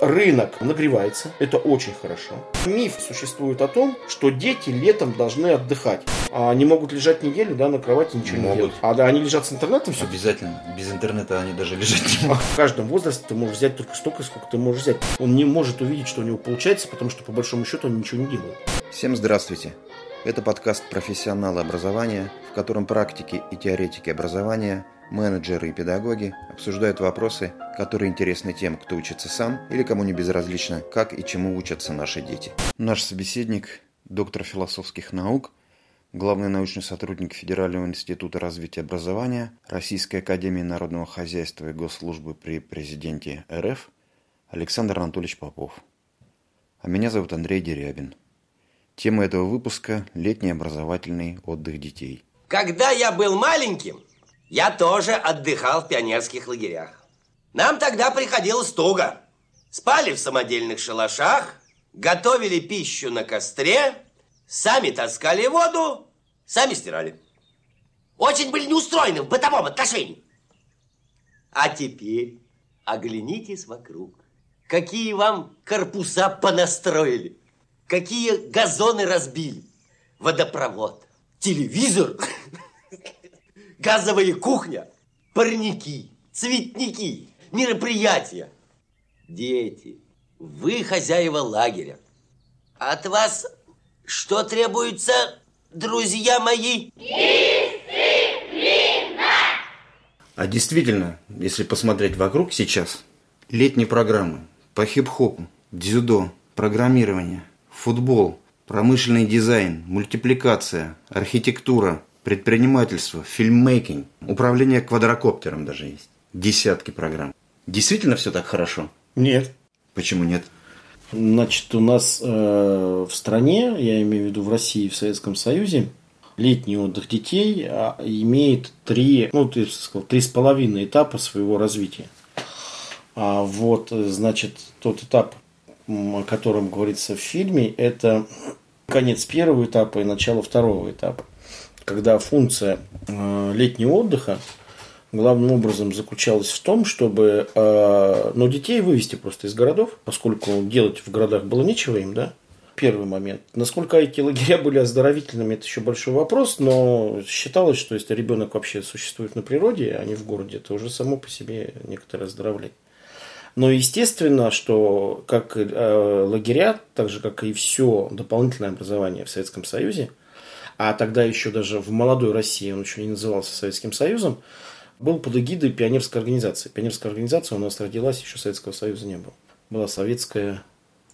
Рынок нагревается, это очень хорошо. Миф существует о том, что дети летом должны отдыхать. А они могут лежать неделю да, на кровати, ничего Могут. не делать. А да, они лежат с интернетом все. Обязательно. Без интернета они даже лежать не могут. В каждом возрасте ты можешь взять только столько, сколько ты можешь взять. Он не может увидеть, что у него получается, потому что по большому счету он ничего не делает. Всем здравствуйте. Это подкаст «Профессионалы образования», в котором практики и теоретики образования, менеджеры и педагоги обсуждают вопросы, которые интересны тем, кто учится сам или кому не безразлично, как и чему учатся наши дети. Наш собеседник – доктор философских наук, главный научный сотрудник Федерального института развития образования, Российской академии народного хозяйства и госслужбы при президенте РФ Александр Анатольевич Попов. А меня зовут Андрей Дерябин. Тема этого выпуска – летний образовательный отдых детей. Когда я был маленьким, я тоже отдыхал в пионерских лагерях. Нам тогда приходилось туго. Спали в самодельных шалашах, готовили пищу на костре, сами таскали воду, сами стирали. Очень были неустроены в бытовом отношении. А теперь оглянитесь вокруг. Какие вам корпуса понастроили. Какие газоны разбили. Водопровод, телевизор, газовая кухня, парники, цветники, мероприятия. Дети, вы хозяева лагеря. От вас что требуется, друзья мои? А действительно, если посмотреть вокруг сейчас, летние программы по хип-хопу, дзюдо, программирование, футбол, промышленный дизайн, мультипликация, архитектура, предпринимательство, фильммейкинг, управление квадрокоптером даже есть. Десятки программ. Действительно все так хорошо? Нет. Почему нет? Значит, у нас э, в стране, я имею в виду в России, в Советском Союзе, летний отдых детей а, имеет три, ну, ты сказал, три с половиной этапа своего развития. А вот, э, значит, тот этап, о котором говорится в фильме, это конец первого этапа и начало второго этапа. Когда функция э, летнего отдыха главным образом заключалась в том, чтобы э, ну, детей вывести просто из городов, поскольку делать в городах было нечего им, да. Первый момент. Насколько эти лагеря были оздоровительными, это еще большой вопрос, но считалось, что если ребенок вообще существует на природе, а не в городе, это уже само по себе некоторое оздоровление. Но естественно, что как э, лагеря, так же как и все дополнительное образование в Советском Союзе, а тогда еще даже в молодой России, он еще не назывался Советским Союзом, был под эгидой пионерской организации. Пионерская организация у нас родилась, еще Советского Союза не было. Была Советская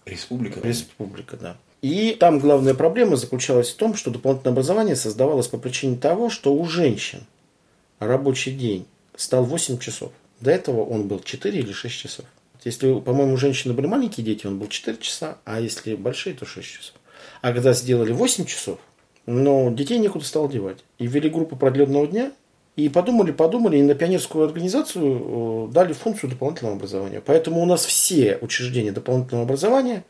Республика? Республика, да. И там главная проблема заключалась в том, что дополнительное образование создавалось по причине того, что у женщин рабочий день стал 8 часов. До этого он был 4 или 6 часов. Если, по-моему, у женщины были маленькие дети, он был 4 часа, а если большие, то 6 часов. А когда сделали 8 часов, но детей некуда стало девать. И ввели группу продленного дня, и подумали, подумали, и на пионерскую организацию э, дали функцию дополнительного образования. Поэтому у нас все учреждения дополнительного образования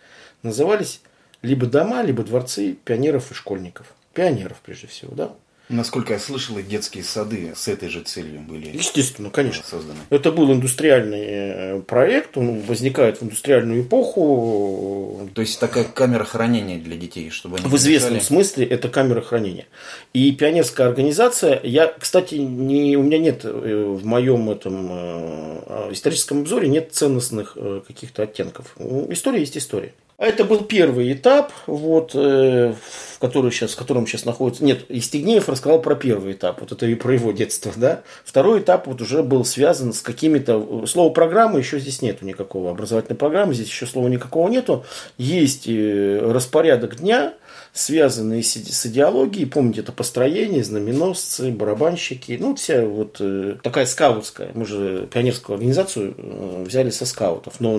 назывались либо дома, либо дворцы пионеров и школьников. Пионеров, прежде всего, да. Насколько я слышал, и детские сады с этой же целью были Естественно, конечно. созданы. Это был индустриальный э, проект, он возникает в индустриальную эпоху. То есть такая камера хранения для детей, чтобы они В известном мешали. смысле это камера хранения. И пионерская организация, я, кстати, не, у меня нет э, в моем этом э, историческом обзоре нет ценностных каких-то оттенков. История есть история. А Это был первый этап, вот, э, в, который сейчас, в котором сейчас находится... Нет, Истигнеев рассказал про первый этап, вот это и про его детство, да. Второй этап вот уже был связан с какими-то... Слова программы еще здесь нету никакого. Образовательной программы здесь еще слова никакого нету. Есть э, распорядок дня, связанные с, иде- с идеологией. Помните, это построение, знаменосцы, барабанщики. Ну, вся вот э, такая скаутская. Мы же пионерскую организацию э, взяли со скаутов, но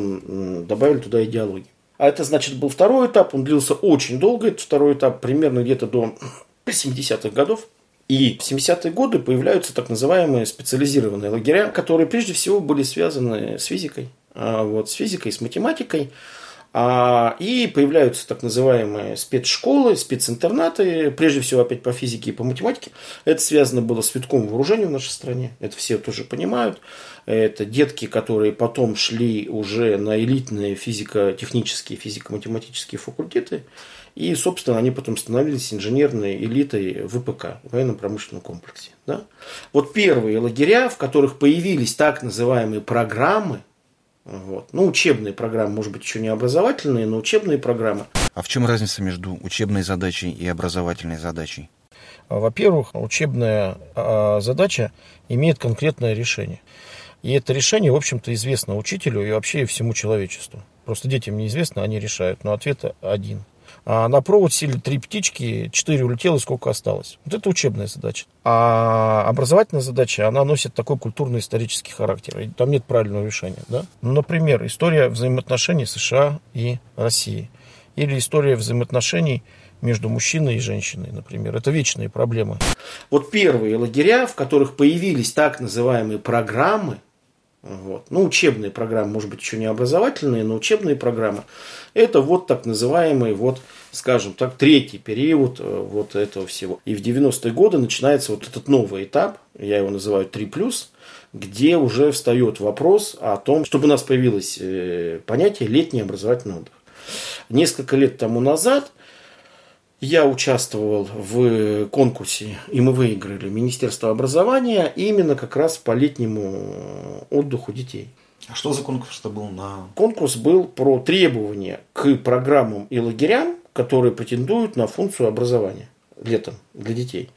добавили туда идеологию. А это, значит, был второй этап, он длился очень долго, этот второй этап примерно где-то до 70-х годов. И в 70-е годы появляются так называемые специализированные лагеря, которые прежде всего были связаны с физикой. А вот с физикой, с математикой. А, и появляются так называемые спецшколы, специнтернаты, прежде всего опять по физике и по математике. Это связано было с витком вооружения в нашей стране, это все тоже понимают. Это детки, которые потом шли уже на элитные физико-технические, физико-математические факультеты. И, собственно, они потом становились инженерной элитой ВПК, военно-промышленном комплексе. Да? Вот первые лагеря, в которых появились так называемые программы, вот. Ну, учебные программы, может быть, еще не образовательные, но учебные программы. А в чем разница между учебной задачей и образовательной задачей? Во-первых, учебная а, задача имеет конкретное решение. И это решение, в общем-то, известно учителю и вообще всему человечеству. Просто детям неизвестно, они решают. Но ответ один – а на провод сели три птички, четыре улетело, сколько осталось. Вот это учебная задача. А образовательная задача, она носит такой культурно-исторический характер. И там нет правильного решения. Да? Ну, например, история взаимоотношений США и России. Или история взаимоотношений между мужчиной и женщиной, например. Это вечные проблемы. Вот первые лагеря, в которых появились так называемые программы, вот. Ну, учебные программы, может быть, еще не образовательные, но учебные программы. Это вот так называемый, вот, скажем так, третий период э, вот этого всего. И в 90-е годы начинается вот этот новый этап, я его называю 3+, где уже встает вопрос о том, чтобы у нас появилось э, понятие летний образовательный отдых. Несколько лет тому назад – я участвовал в конкурсе, и мы выиграли Министерство образования именно как раз по летнему отдыху детей. А что за конкурс-то был на... Конкурс был про требования к программам и лагерям, которые претендуют на функцию образования летом для детей.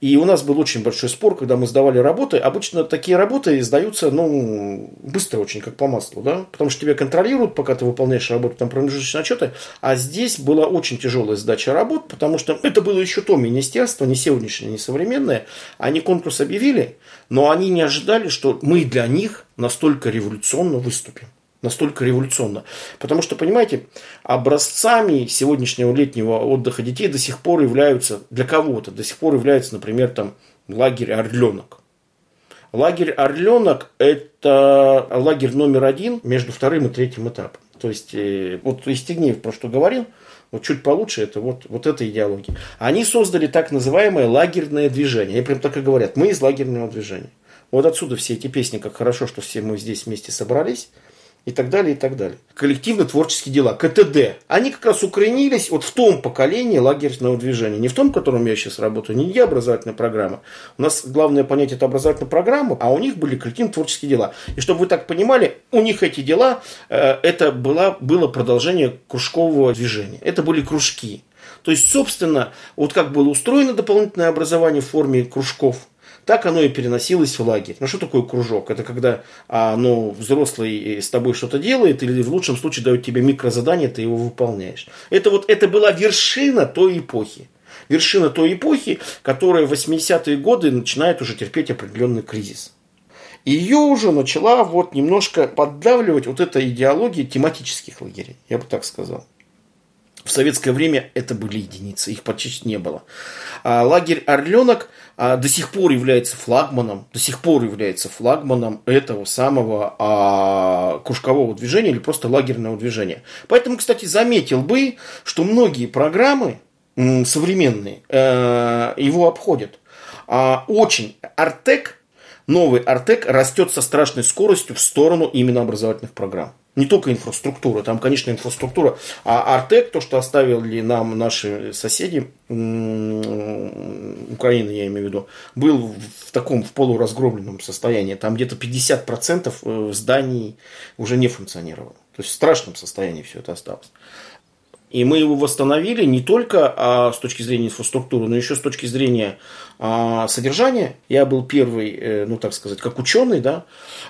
И у нас был очень большой спор, когда мы сдавали работы. Обычно такие работы сдаются, ну, быстро очень, как по маслу, да, потому что тебя контролируют, пока ты выполняешь работу, там промежуточные отчеты. А здесь была очень тяжелая сдача работ, потому что это было еще то министерство, не сегодняшнее, не современное. Они конкурс объявили, но они не ожидали, что мы для них настолько революционно выступим настолько революционно. Потому что, понимаете, образцами сегодняшнего летнего отдыха детей до сих пор являются, для кого-то, до сих пор является, например, там лагерь «Орленок». Лагерь «Орленок» – это лагерь номер один между вторым и третьим этапом. То есть, э, вот Истигнеев про что говорил, вот чуть получше, это вот, вот эта идеология. Они создали так называемое лагерное движение. И прям так и говорят, мы из лагерного движения. Вот отсюда все эти песни, как хорошо, что все мы здесь вместе собрались – и так далее, и так далее. Коллективно-творческие дела, КТД. Они как раз укоренились вот в том поколении лагерного движения. Не в том, в котором я сейчас работаю, не я образовательная программа. У нас главное понятие это образовательная программа, а у них были коллективно-творческие дела. И чтобы вы так понимали, у них эти дела, э, это было, было продолжение кружкового движения. Это были кружки. То есть, собственно, вот как было устроено дополнительное образование в форме кружков – так оно и переносилось в лагерь. Ну что такое кружок? Это когда а, ну, взрослый с тобой что-то делает, или в лучшем случае дает тебе микрозадание, ты его выполняешь. Это вот это была вершина той эпохи. Вершина той эпохи, которая в 80-е годы начинает уже терпеть определенный кризис. Ее уже начала вот немножко поддавливать вот эта идеология тематических лагерей, я бы так сказал. В советское время это были единицы, их почти не было. А лагерь «Орленок» а, до сих пор является флагманом, до сих пор является флагманом этого самого а, кружкового движения или просто лагерного движения. Поэтому, кстати, заметил бы, что многие программы м, современные э, его обходят. А, очень Артек, новый Артек растет со страшной скоростью в сторону именно образовательных программ не только инфраструктура, там, конечно, инфраструктура, а Артек, то, что оставили нам наши соседи, Украины, я имею в виду, был в таком в полуразгромленном состоянии. Там где-то 50% э, зданий уже не функционировало. То есть в страшном состоянии все это осталось. И мы его восстановили не только а, с точки зрения инфраструктуры, но еще с точки зрения а, содержания. Я был первый, э, ну так сказать, как ученый, да,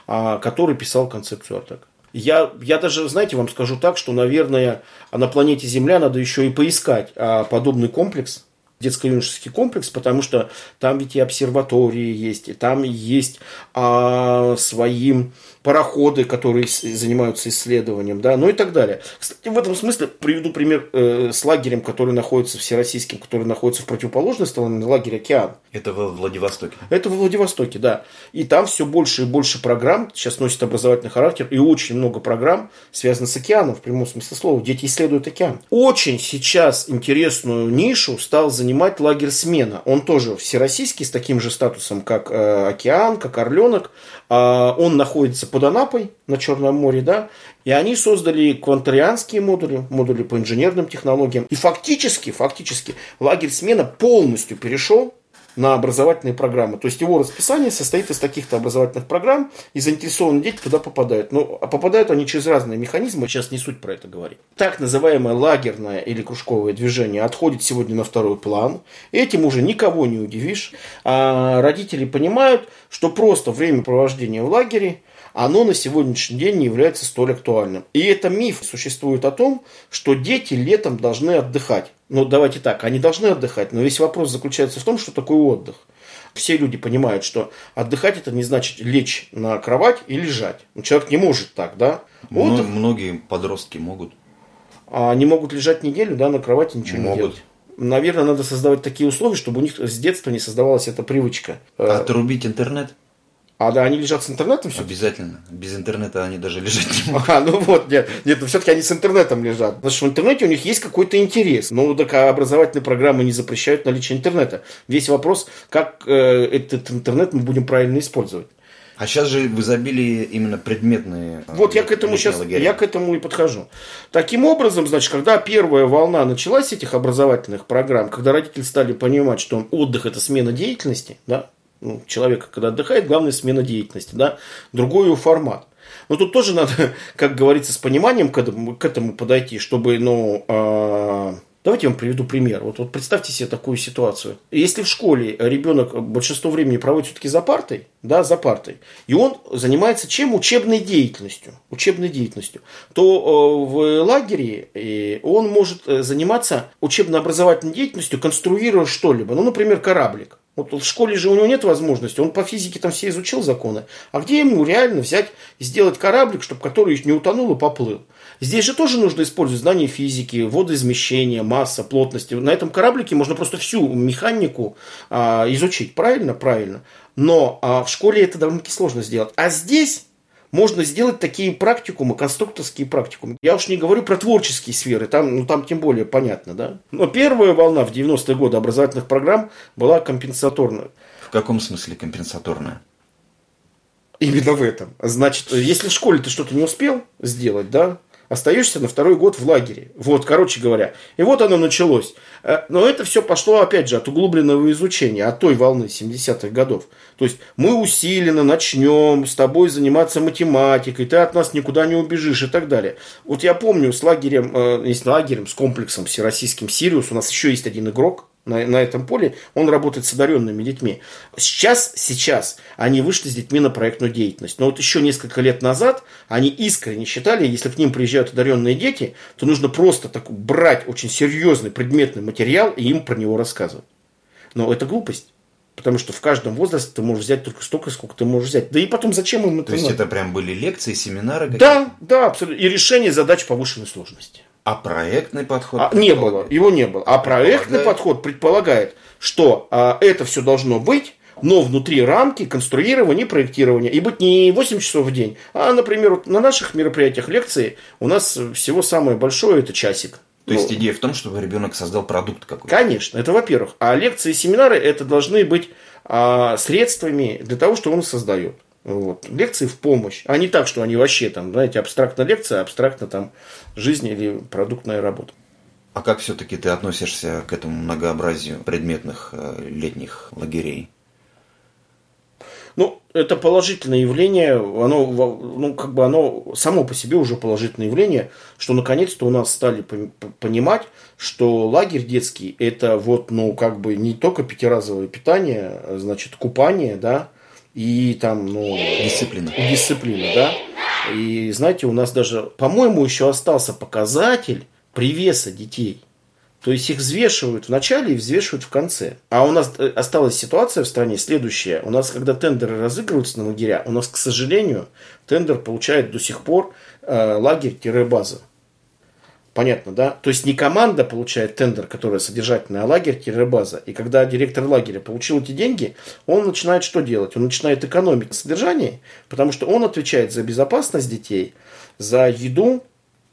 а, который писал концепцию Артека. Я, я даже, знаете, вам скажу так, что, наверное, на планете Земля надо еще и поискать а, подобный комплекс, детско-юношеский комплекс, потому что там ведь и обсерватории есть, и там есть а, свои пароходы, которые занимаются исследованием, да, ну и так далее. Кстати, в этом смысле приведу пример э, с лагерем, который находится всероссийским, который находится в противоположной стороне, лагерь «Океан». Это во Владивостоке? Это во Владивостоке, да. И там все больше и больше программ, сейчас носит образовательный характер, и очень много программ связано с океаном, в прямом смысле слова. Дети исследуют океан. Очень сейчас интересную нишу стал занимать лагерь «Смена». Он тоже всероссийский, с таким же статусом, как э, «Океан», как «Орленок». Э, он находится под Анапой на Черном море, да, и они создали квантарианские модули, модули по инженерным технологиям. И фактически, фактически лагерь смена полностью перешел на образовательные программы. То есть его расписание состоит из таких-то образовательных программ, и заинтересованные дети туда попадают. Но а попадают они через разные механизмы, сейчас не суть про это говорить. Так называемое лагерное или кружковое движение отходит сегодня на второй план. Этим уже никого не удивишь. А родители понимают, что просто времяпровождение в лагере – оно на сегодняшний день не является столь актуальным. И это миф существует о том, что дети летом должны отдыхать. Ну, давайте так, они должны отдыхать, но весь вопрос заключается в том, что такое отдых. Все люди понимают, что отдыхать это не значит лечь на кровать и лежать. Ну, человек не может так, да? Отдых. Многие подростки могут. А они могут лежать неделю, да, на кровати ничего могут. не делать. Наверное, надо создавать такие условия, чтобы у них с детства не создавалась эта привычка. Отрубить интернет? А да, они лежат с интернетом все? Обязательно. Без интернета они даже лежать не могут. А, ну вот, нет, нет, но все-таки они с интернетом лежат. Потому что в интернете у них есть какой-то интерес. Но так а образовательные программы не запрещают наличие интернета. Весь вопрос, как э, этот интернет мы будем правильно использовать. А сейчас же в изобилии именно предметные. Э, вот я к этому сейчас, лагеря. я к этому и подхожу. Таким образом, значит, когда первая волна началась этих образовательных программ, когда родители стали понимать, что отдых это смена деятельности, да, ну, человека, когда отдыхает, главная смена деятельности, да, другой его формат. Но тут тоже надо, как говорится, с пониманием к этому, к этому подойти, чтобы, ну, э, давайте я вам приведу пример. Вот, вот представьте себе такую ситуацию. Если в школе ребенок большинство времени проводит все-таки за партой, да, за партой, и он занимается чем? Учебной деятельностью, учебной деятельностью, то э, в лагере э, он может э, заниматься учебно-образовательной деятельностью, конструируя что-либо, ну, например, кораблик. Вот в школе же у него нет возможности, он по физике там все изучил законы. А где ему реально взять сделать кораблик, чтобы который не утонул и поплыл? Здесь же тоже нужно использовать знания физики, водоизмещения, масса, плотности. На этом кораблике можно просто всю механику а, изучить. Правильно? Правильно. Но а, в школе это довольно-таки сложно сделать. А здесь можно сделать такие практикумы, конструкторские практикумы. Я уж не говорю про творческие сферы, там, ну, там тем более понятно, да. Но первая волна в 90-е годы образовательных программ была компенсаторная. В каком смысле компенсаторная? Именно в этом. Значит, если в школе ты что-то не успел сделать, да, остаешься на второй год в лагере. Вот, короче говоря. И вот оно началось. Э, но это все пошло, опять же, от углубленного изучения, от той волны 70-х годов. То есть мы усиленно начнем с тобой заниматься математикой, ты от нас никуда не убежишь и так далее. Вот я помню с лагерем, э, не с лагерем, с комплексом всероссийским «Сириус», у нас еще есть один игрок, на, на этом поле, он работает с одаренными детьми. Сейчас, сейчас они вышли с детьми на проектную деятельность. Но вот еще несколько лет назад они искренне считали, если к ним приезжают одаренные дети, то нужно просто так брать очень серьезный предметный материал и им про него рассказывать. Но это глупость. Потому что в каждом возрасте ты можешь взять только столько, сколько ты можешь взять. Да и потом зачем им это То есть надо? это прям были лекции, семинары? Да, да, абсолютно. И решение задач повышенной сложности. А проектный подход? А, не было, его не было. А проектный подход предполагает, что а, это все должно быть, но внутри рамки конструирования и проектирования. И быть не 8 часов в день, а, например, вот на наших мероприятиях лекции у нас всего самое большое это часик. То ну, есть идея в том, чтобы ребенок создал продукт какой-то? Конечно, это во-первых. А лекции и семинары это должны быть а, средствами для того, что он создает. Вот. Лекции в помощь, а не так, что они вообще там, знаете, абстрактная лекция, абстрактно там жизнь или продуктная работа. А как все-таки ты относишься к этому многообразию предметных э, летних лагерей? Ну, это положительное явление, оно, ну, как бы оно само по себе уже положительное явление, что наконец-то у нас стали понимать, что лагерь детский это вот, ну, как бы не только пятиразовое питание, значит, купание, да, и там, ну... Дисциплина. Дисциплина, да. И знаете, у нас даже, по-моему, еще остался показатель привеса детей. То есть их взвешивают в начале и взвешивают в конце. А у нас э, осталась ситуация в стране следующая. У нас, когда тендеры разыгрываются на лагеря, у нас, к сожалению, тендер получает до сих пор э, лагерь-база. Понятно, да? То есть не команда получает тендер, которая содержательная, а лагерь-база. И когда директор лагеря получил эти деньги, он начинает что делать? Он начинает экономить содержание, потому что он отвечает за безопасность детей, за еду,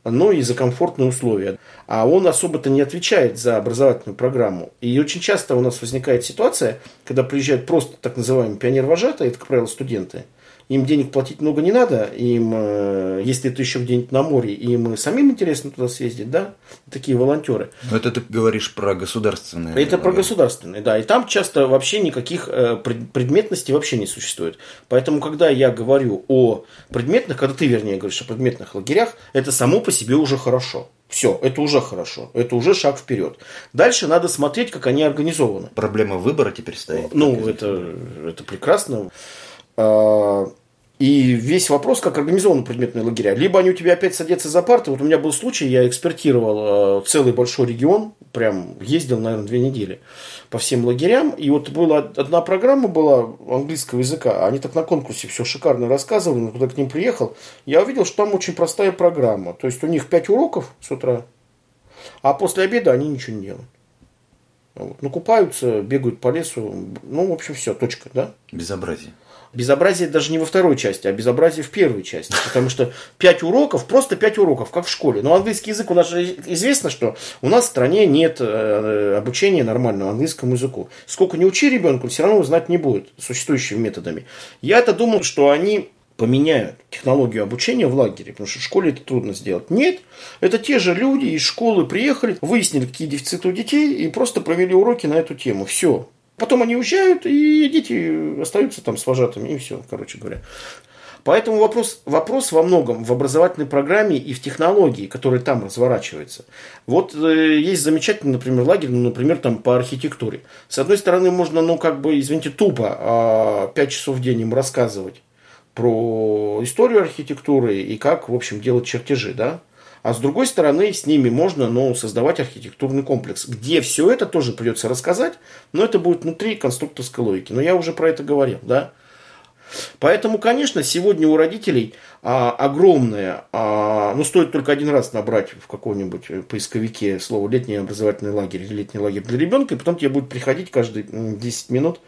но и за комфортные условия. А он особо-то не отвечает за образовательную программу. И очень часто у нас возникает ситуация, когда приезжают просто так называемые пионер-вожатые, это, как правило, студенты – им денег платить много не надо, им, э, если это еще где-нибудь на море, им самим интересно туда съездить, да, такие волонтеры. Но это ты говоришь про государственные. Это про государственные, да, и там часто вообще никаких э, предметностей вообще не существует. Поэтому, когда я говорю о предметных, когда ты, вернее, говоришь о предметных лагерях, это само по себе уже хорошо. Все, это уже хорошо, это уже шаг вперед. Дальше надо смотреть, как они организованы. Проблема выбора теперь стоит. Ну, это, это прекрасно. А, и весь вопрос, как организованы предметные лагеря. Либо они у тебя опять садятся за парты. Вот у меня был случай, я экспертировал а, целый большой регион, прям ездил, наверное, две недели по всем лагерям. И вот была одна программа была английского языка. Они так на конкурсе все шикарно рассказывали. Но когда к ним приехал, я увидел, что там очень простая программа. То есть у них пять уроков с утра, а после обеда они ничего не делают. Вот. Ну, купаются, бегают по лесу. Ну, в общем, все, точка, да? Безобразие. Безобразие даже не во второй части, а безобразие в первой части. Потому что пять уроков, просто пять уроков, как в школе. Но английский язык, у нас же известно, что у нас в стране нет э, обучения нормального английскому языку. Сколько не учи ребенку, он все равно знать не будет существующими методами. Я-то думал, что они поменяют технологию обучения в лагере, потому что в школе это трудно сделать. Нет, это те же люди из школы приехали, выяснили, какие дефициты у детей и просто провели уроки на эту тему. Все. Потом они уезжают, и дети остаются там с вожатыми, и все, короче говоря. Поэтому вопрос, вопрос во многом в образовательной программе и в технологии, которая там разворачивается. Вот э, есть замечательный, например, лагерь, ну, например, там по архитектуре. С одной стороны, можно, ну, как бы, извините, тупо э, 5 часов в день им рассказывать про историю архитектуры и как, в общем, делать чертежи, да. А с другой стороны, с ними можно ну, создавать архитектурный комплекс, где все это тоже придется рассказать, но это будет внутри конструкторской логики. Но я уже про это говорил, да. Поэтому, конечно, сегодня у родителей а, огромное, а, ну, стоит только один раз набрать в каком-нибудь поисковике слово летний образовательный лагерь или летний лагерь для ребенка, и потом тебе будет приходить каждые 10 минут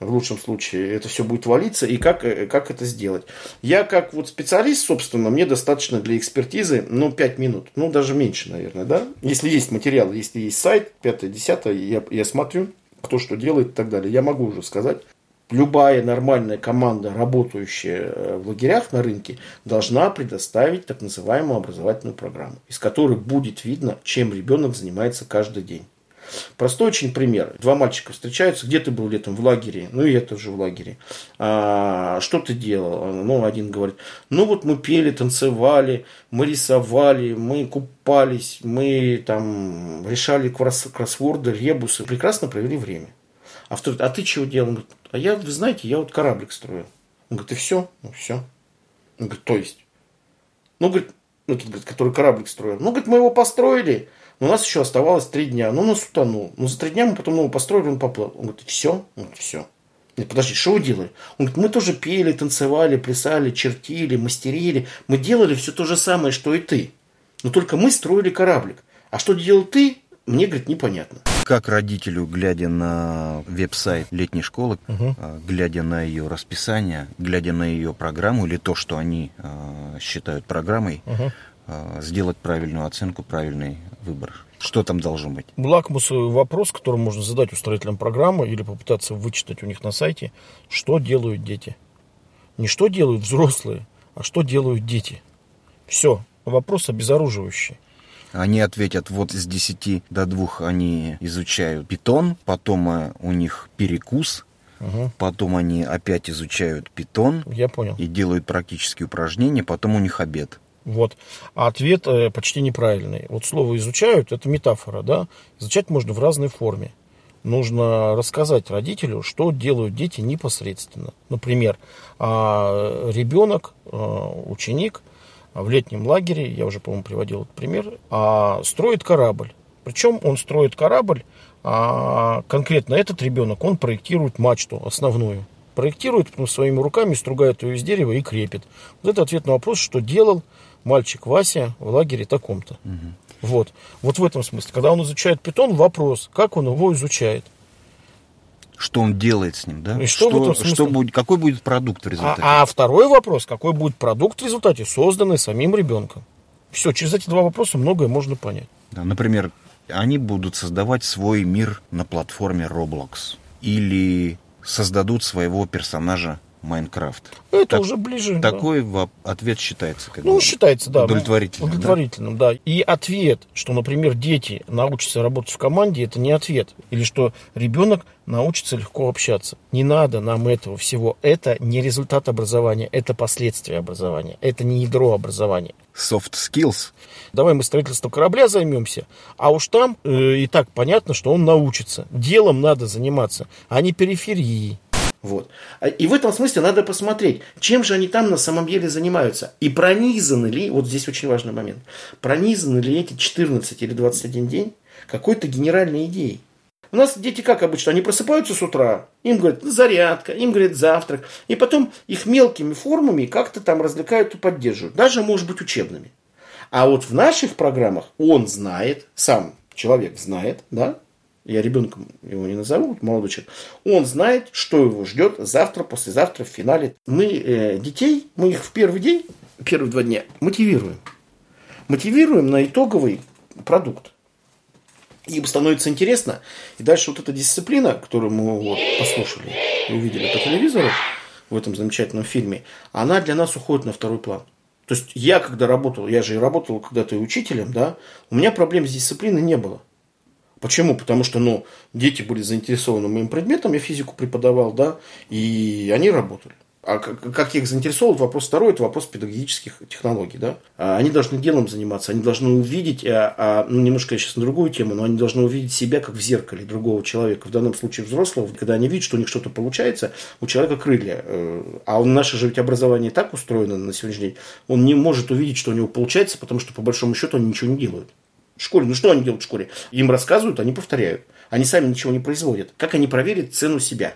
в лучшем случае это все будет валиться, и как, э, как это сделать. Я как вот специалист, собственно, мне достаточно для экспертизы, ну, 5 минут, ну, даже меньше, наверное, да. Если есть материал, если есть сайт, 5 10 я, я смотрю, кто что делает и так далее, я могу уже сказать. Любая нормальная команда, работающая э, в лагерях на рынке, должна предоставить так называемую образовательную программу, из которой будет видно, чем ребенок занимается каждый день. Простой очень пример. Два мальчика встречаются. Где ты был летом? В лагере. Ну, и я тоже в лагере. А, что ты делал? Ну, один говорит, ну, вот мы пели, танцевали, мы рисовали, мы купались, мы там решали кросс кроссворды, ребусы. Прекрасно провели время. А второй, а ты чего делал? Он говорит, а я, вы знаете, я вот кораблик строил. Он говорит, и все? Ну, все. Он говорит, то есть? Ну, говорит, ну, этот, говорит, который кораблик строил. Ну, говорит, мы его построили, у нас еще оставалось три дня. Ну, он нас утонул. Но за три дня мы потом его построили, он поплыл. Он говорит, все? Он говорит, все. Нет, подожди, что вы делали? Он говорит, мы тоже пели, танцевали, плясали, чертили, мастерили. Мы делали все то же самое, что и ты. Но только мы строили кораблик. А что делал ты, мне, говорит, непонятно. Как родителю, глядя на веб-сайт летней школы, угу. глядя на ее расписание, глядя на ее программу или то, что они э, считают программой, угу. Э, сделать правильную оценку, правильный выбор? Что там должно быть? Лакмусовый вопрос, который можно задать устроителям программы или попытаться вычитать у них на сайте, что делают дети. Не что делают взрослые, а что делают дети. Все, вопрос обезоруживающий. Они ответят, вот с 10 до 2 они изучают питон, потом э, у них перекус, Угу. Потом они опять изучают питон. Я понял. И делают практические упражнения, потом у них обед. Вот. А ответ э, почти неправильный. Вот слово изучают, это метафора, да? Изучать можно в разной форме. Нужно рассказать родителю, что делают дети непосредственно. Например, э, ребенок, э, ученик в летнем лагере, я уже, по-моему, приводил этот пример, э, строит корабль. Причем он строит корабль, а конкретно этот ребенок, он проектирует мачту основную. Проектирует, своими руками стругает ее из дерева и крепит. Вот это ответ на вопрос, что делал мальчик Вася в лагере таком-то. Угу. Вот. Вот в этом смысле. Когда он изучает питон, вопрос, как он его изучает. Что он делает с ним, да? И что, что, в что будет, какой будет продукт в результате? А, а второй вопрос, какой будет продукт в результате, созданный самим ребенком. Все, через эти два вопроса многое можно понять. Да, например, они будут создавать свой мир на платформе Roblox. Или создадут своего персонажа Майнкрафт. Это так, уже ближе. Такой да. ответ считается как ну, считается, да. Удовлетворительным. Удовлетворительным, да? да. И ответ, что, например, дети научатся работать в команде, это не ответ. Или что ребенок научится легко общаться. Не надо нам этого всего. Это не результат образования, это последствия образования. Это не ядро образования. Soft skills. Давай мы строительством корабля займемся, а уж там э, и так понятно, что он научится. Делом надо заниматься, а не периферией. Вот. А, и в этом смысле надо посмотреть, чем же они там на самом деле занимаются. И пронизаны ли, вот здесь очень важный момент, пронизаны ли эти 14 или 21 день какой-то генеральной идеей. У нас дети как обычно, они просыпаются с утра, им говорят зарядка, им говорят завтрак, и потом их мелкими формами как-то там развлекают и поддерживают, даже, может быть, учебными. А вот в наших программах он знает, сам человек знает, да, я ребенком его не назову, молодой человек, он знает, что его ждет завтра, послезавтра в финале. Мы э, детей, мы их в первый день, первые два дня мотивируем. Мотивируем на итоговый продукт. Им становится интересно. И дальше вот эта дисциплина, которую мы вот послушали и увидели по телевизору в этом замечательном фильме, она для нас уходит на второй план. То есть я, когда работал, я же и работал когда-то и учителем, да, у меня проблем с дисциплиной не было. Почему? Потому что, ну, дети были заинтересованы моим предметом, я физику преподавал, да, и они работали. А как их заинтересовывает, вопрос второй, это вопрос педагогических технологий. Да? А они должны делом заниматься, они должны увидеть, а, а, ну, немножко я сейчас на другую тему, но они должны увидеть себя как в зеркале другого человека, в данном случае взрослого, когда они видят, что у них что-то получается, у человека крылья. Э, а наше же ведь образование так устроено на сегодняшний день, он не может увидеть, что у него получается, потому что по большому счету они ничего не делают. В школе, ну что они делают в школе? Им рассказывают, они повторяют. Они сами ничего не производят. Как они проверят цену себя?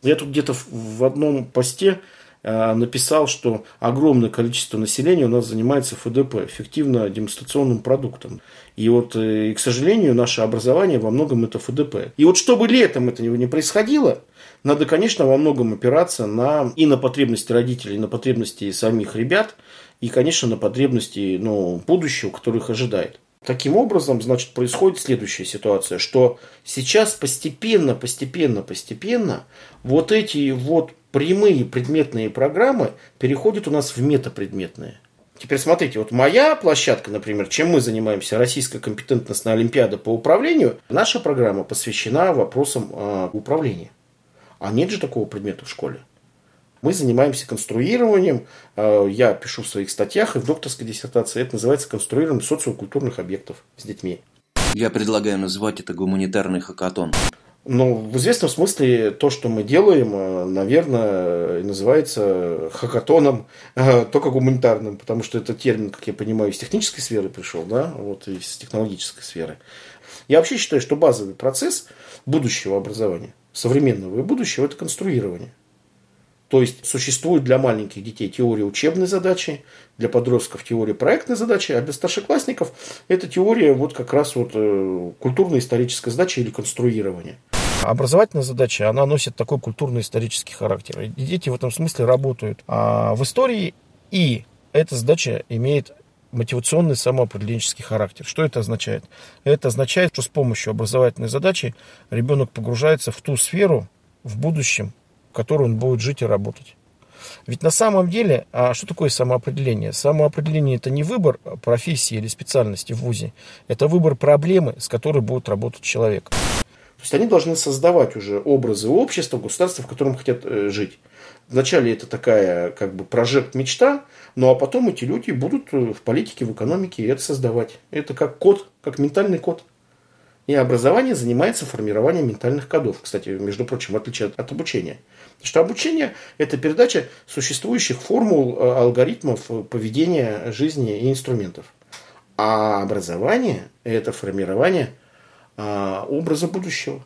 Я тут где-то в одном посте э, написал, что огромное количество населения у нас занимается ФДП, эффективно демонстрационным продуктом. И вот, э, и, к сожалению, наше образование во многом это ФДП. И вот чтобы летом это не происходило, надо, конечно, во многом опираться на, и на потребности родителей, и на потребности самих ребят, и, конечно, на потребности ну, будущего, которых ожидает. Таким образом, значит, происходит следующая ситуация, что сейчас постепенно, постепенно, постепенно вот эти вот прямые предметные программы переходят у нас в метапредметные. Теперь смотрите, вот моя площадка, например, чем мы занимаемся, Российская компетентностная олимпиада по управлению, наша программа посвящена вопросам э, управления. А нет же такого предмета в школе. Мы занимаемся конструированием, э, я пишу в своих статьях и в докторской диссертации, это называется конструированием социокультурных объектов с детьми. Я предлагаю называть это гуманитарный хакатон. Ну, в известном смысле то, что мы делаем, э, наверное, называется хакатоном, э, только гуманитарным, потому что это термин, как я понимаю, из технической сферы пришел, да, вот из технологической сферы. Я вообще считаю, что базовый процесс будущего образования, современного и будущего, это конструирование. То есть существует для маленьких детей теория учебной задачи, для подростков теория проектной задачи, а для старшеклассников это теория вот как раз вот э, культурно-исторической задачи или конструирования. Образовательная задача, она носит такой культурно-исторический характер. И дети в этом смысле работают а в истории, и эта задача имеет мотивационный самоопределенческий характер. Что это означает? Это означает, что с помощью образовательной задачи ребенок погружается в ту сферу в будущем, в которой он будет жить и работать. Ведь на самом деле, а что такое самоопределение? Самоопределение это не выбор профессии или специальности в ВУЗе, это выбор проблемы, с которой будет работать человек. То есть они должны создавать уже образы общества, государства, в котором хотят э, жить. Вначале это такая как бы прожект мечта, ну а потом эти люди будут э, в политике, в экономике это создавать. Это как код, как ментальный код. И образование занимается формированием ментальных кодов. Кстати, между прочим, в отличие от, обучения. Потому что обучение – это передача существующих формул, э, алгоритмов поведения жизни и инструментов. А образование – это формирование а, образа будущего.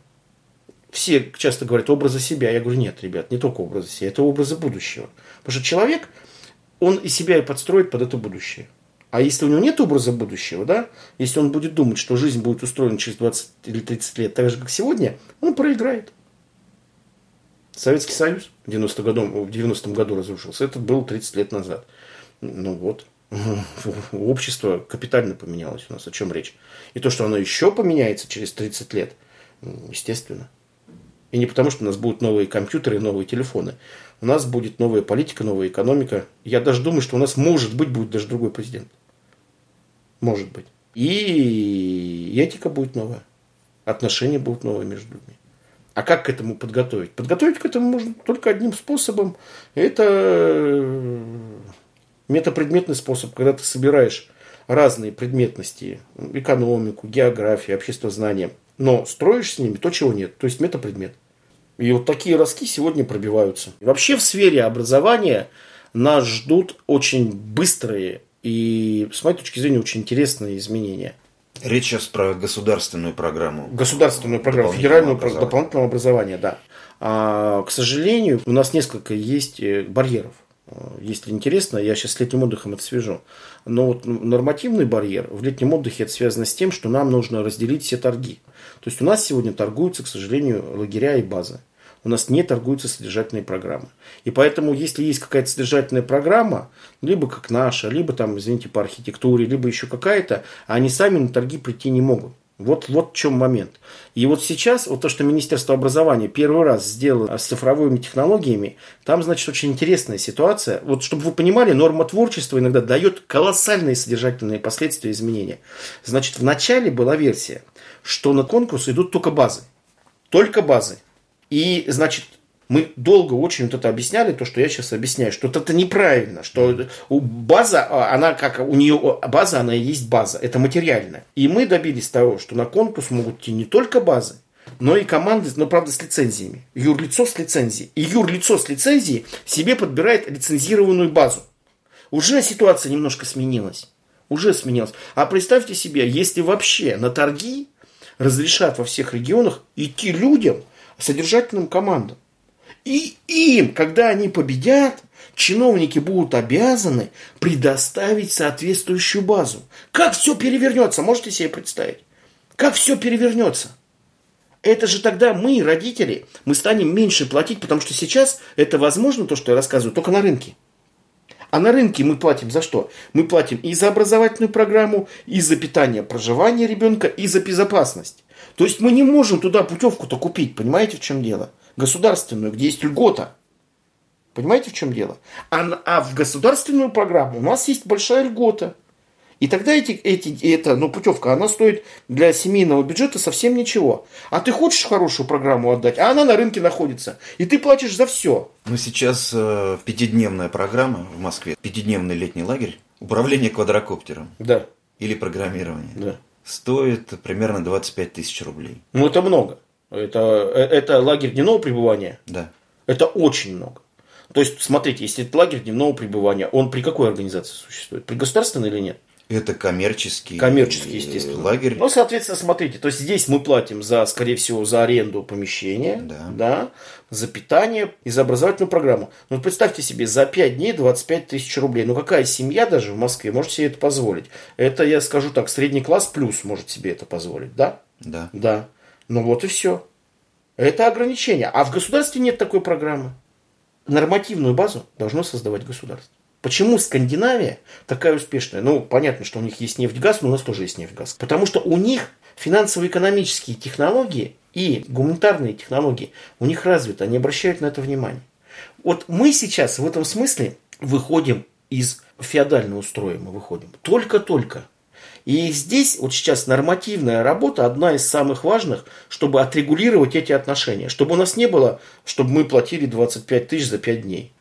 Все часто говорят образа себя. Я говорю, нет, ребят, не только образа себя, это образа будущего. Потому что человек, он и себя и подстроит под это будущее. А если у него нет образа будущего, да, если он будет думать, что жизнь будет устроена через 20 или 30 лет так же, как сегодня, он проиграет. Советский Союз в 90 году, в 90 году разрушился. Это было 30 лет назад. Ну вот. Общество капитально поменялось у нас. О чем речь? И то, что оно еще поменяется через 30 лет, естественно. И не потому, что у нас будут новые компьютеры и новые телефоны. У нас будет новая политика, новая экономика. Я даже думаю, что у нас, может быть, будет даже другой президент. Может быть. И этика будет новая. Отношения будут новые между людьми. А как к этому подготовить? Подготовить к этому можно только одним способом. Это э, метапредметный способ, когда ты собираешь разные предметности, экономику, географию, обществознание, но строишь с ними то, чего нет, то есть метапредмет. И вот такие ростки сегодня пробиваются. Вообще в сфере образования нас ждут очень быстрые и, с моей точки зрения, очень интересные изменения. Речь сейчас про государственную программу. Государственную программу, федеральную образования. дополнительного образования, да. А, к сожалению, у нас несколько есть э, барьеров. Если интересно, я сейчас с летним отдыхом это свяжу. Но вот нормативный барьер в летнем отдыхе это связано с тем, что нам нужно разделить все торги. То есть у нас сегодня торгуются, к сожалению, лагеря и базы у нас не торгуются содержательные программы. И поэтому, если есть какая-то содержательная программа, либо как наша, либо там, извините, по архитектуре, либо еще какая-то, они сами на торги прийти не могут. Вот, вот в чем момент. И вот сейчас, вот то, что Министерство образования первый раз сделало с цифровыми технологиями, там, значит, очень интересная ситуация. Вот, чтобы вы понимали, норма творчества иногда дает колоссальные содержательные последствия изменения. Значит, в начале была версия, что на конкурс идут только базы. Только базы. И, значит, мы долго очень вот это объясняли, то, что я сейчас объясняю, что это неправильно, что у база, а, она как у нее база, она и есть база, это материальная. И мы добились того, что на конкурс могут идти не только базы, но и команды, но правда с лицензиями. Юрлицо с лицензией. И юрлицо с лицензией себе подбирает лицензированную базу. Уже ситуация немножко сменилась. Уже сменилась. А представьте себе, если вообще на торги разрешат во всех регионах идти людям – содержательным командам. И им, когда они победят, чиновники будут обязаны предоставить соответствующую базу. Как все перевернется, можете себе представить? Как все перевернется? Это же тогда мы, родители, мы станем меньше платить, потому что сейчас это возможно, то, что я рассказываю, только на рынке. А на рынке мы платим за что? Мы платим и за образовательную программу, и за питание, проживание ребенка, и за безопасность. То есть мы не можем туда путевку-то купить, понимаете, в чем дело? Государственную, где есть льгота. Понимаете, в чем дело? А, а в государственную программу у нас есть большая льгота. И тогда эти, эти, эта ну, путевка, она стоит для семейного бюджета совсем ничего. А ты хочешь хорошую программу отдать, а она на рынке находится. И ты платишь за все. Ну, сейчас э, пятидневная программа в Москве, пятидневный летний лагерь, управление квадрокоптером. Да. Или программирование. Да стоит примерно 25 тысяч рублей. Ну, это много. Это, э, это лагерь дневного пребывания? Да. Это очень много. То есть, смотрите, если это лагерь дневного пребывания, он при какой организации существует? При государственной или нет? Это коммерческий, коммерческий естественно. лагерь. Ну, соответственно, смотрите, то есть здесь мы платим за, скорее всего, за аренду помещения, да. Да, за питание и за образовательную программу. Ну, представьте себе, за 5 дней 25 тысяч рублей. Ну, какая семья даже в Москве может себе это позволить? Это, я скажу так, средний класс плюс может себе это позволить, да? Да. Да. Ну, вот и все. Это ограничение. А в государстве нет такой программы. Нормативную базу должно создавать государство. Почему Скандинавия такая успешная? Ну, понятно, что у них есть нефть, газ, но у нас тоже есть нефть, газ. Потому что у них финансово-экономические технологии и гуманитарные технологии у них развиты, они обращают на это внимание. Вот мы сейчас в этом смысле выходим из феодального строя, мы выходим. Только-только. И здесь вот сейчас нормативная работа одна из самых важных, чтобы отрегулировать эти отношения. Чтобы у нас не было, чтобы мы платили 25 тысяч за 5 дней.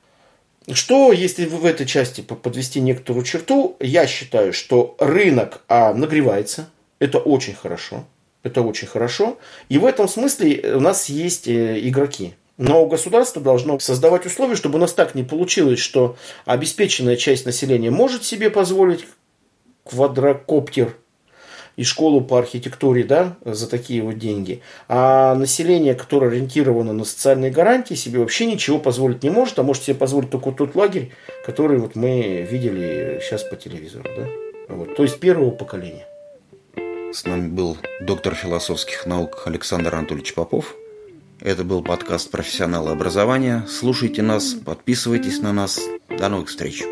Что, если в этой части подвести некоторую черту, я считаю, что рынок а, нагревается, это очень хорошо, это очень хорошо, и в этом смысле у нас есть э, игроки. Но государство должно создавать условия, чтобы у нас так не получилось, что обеспеченная часть населения может себе позволить квадрокоптер и школу по архитектуре, да, за такие вот деньги. А население, которое ориентировано на социальные гарантии, себе вообще ничего позволить не может, а может себе позволить только тот лагерь, который вот мы видели сейчас по телевизору, да. Вот, то есть первого поколения. С нами был доктор философских наук Александр Анатольевич Попов. Это был подкаст «Профессионалы образования». Слушайте нас, подписывайтесь на нас. До новых встреч.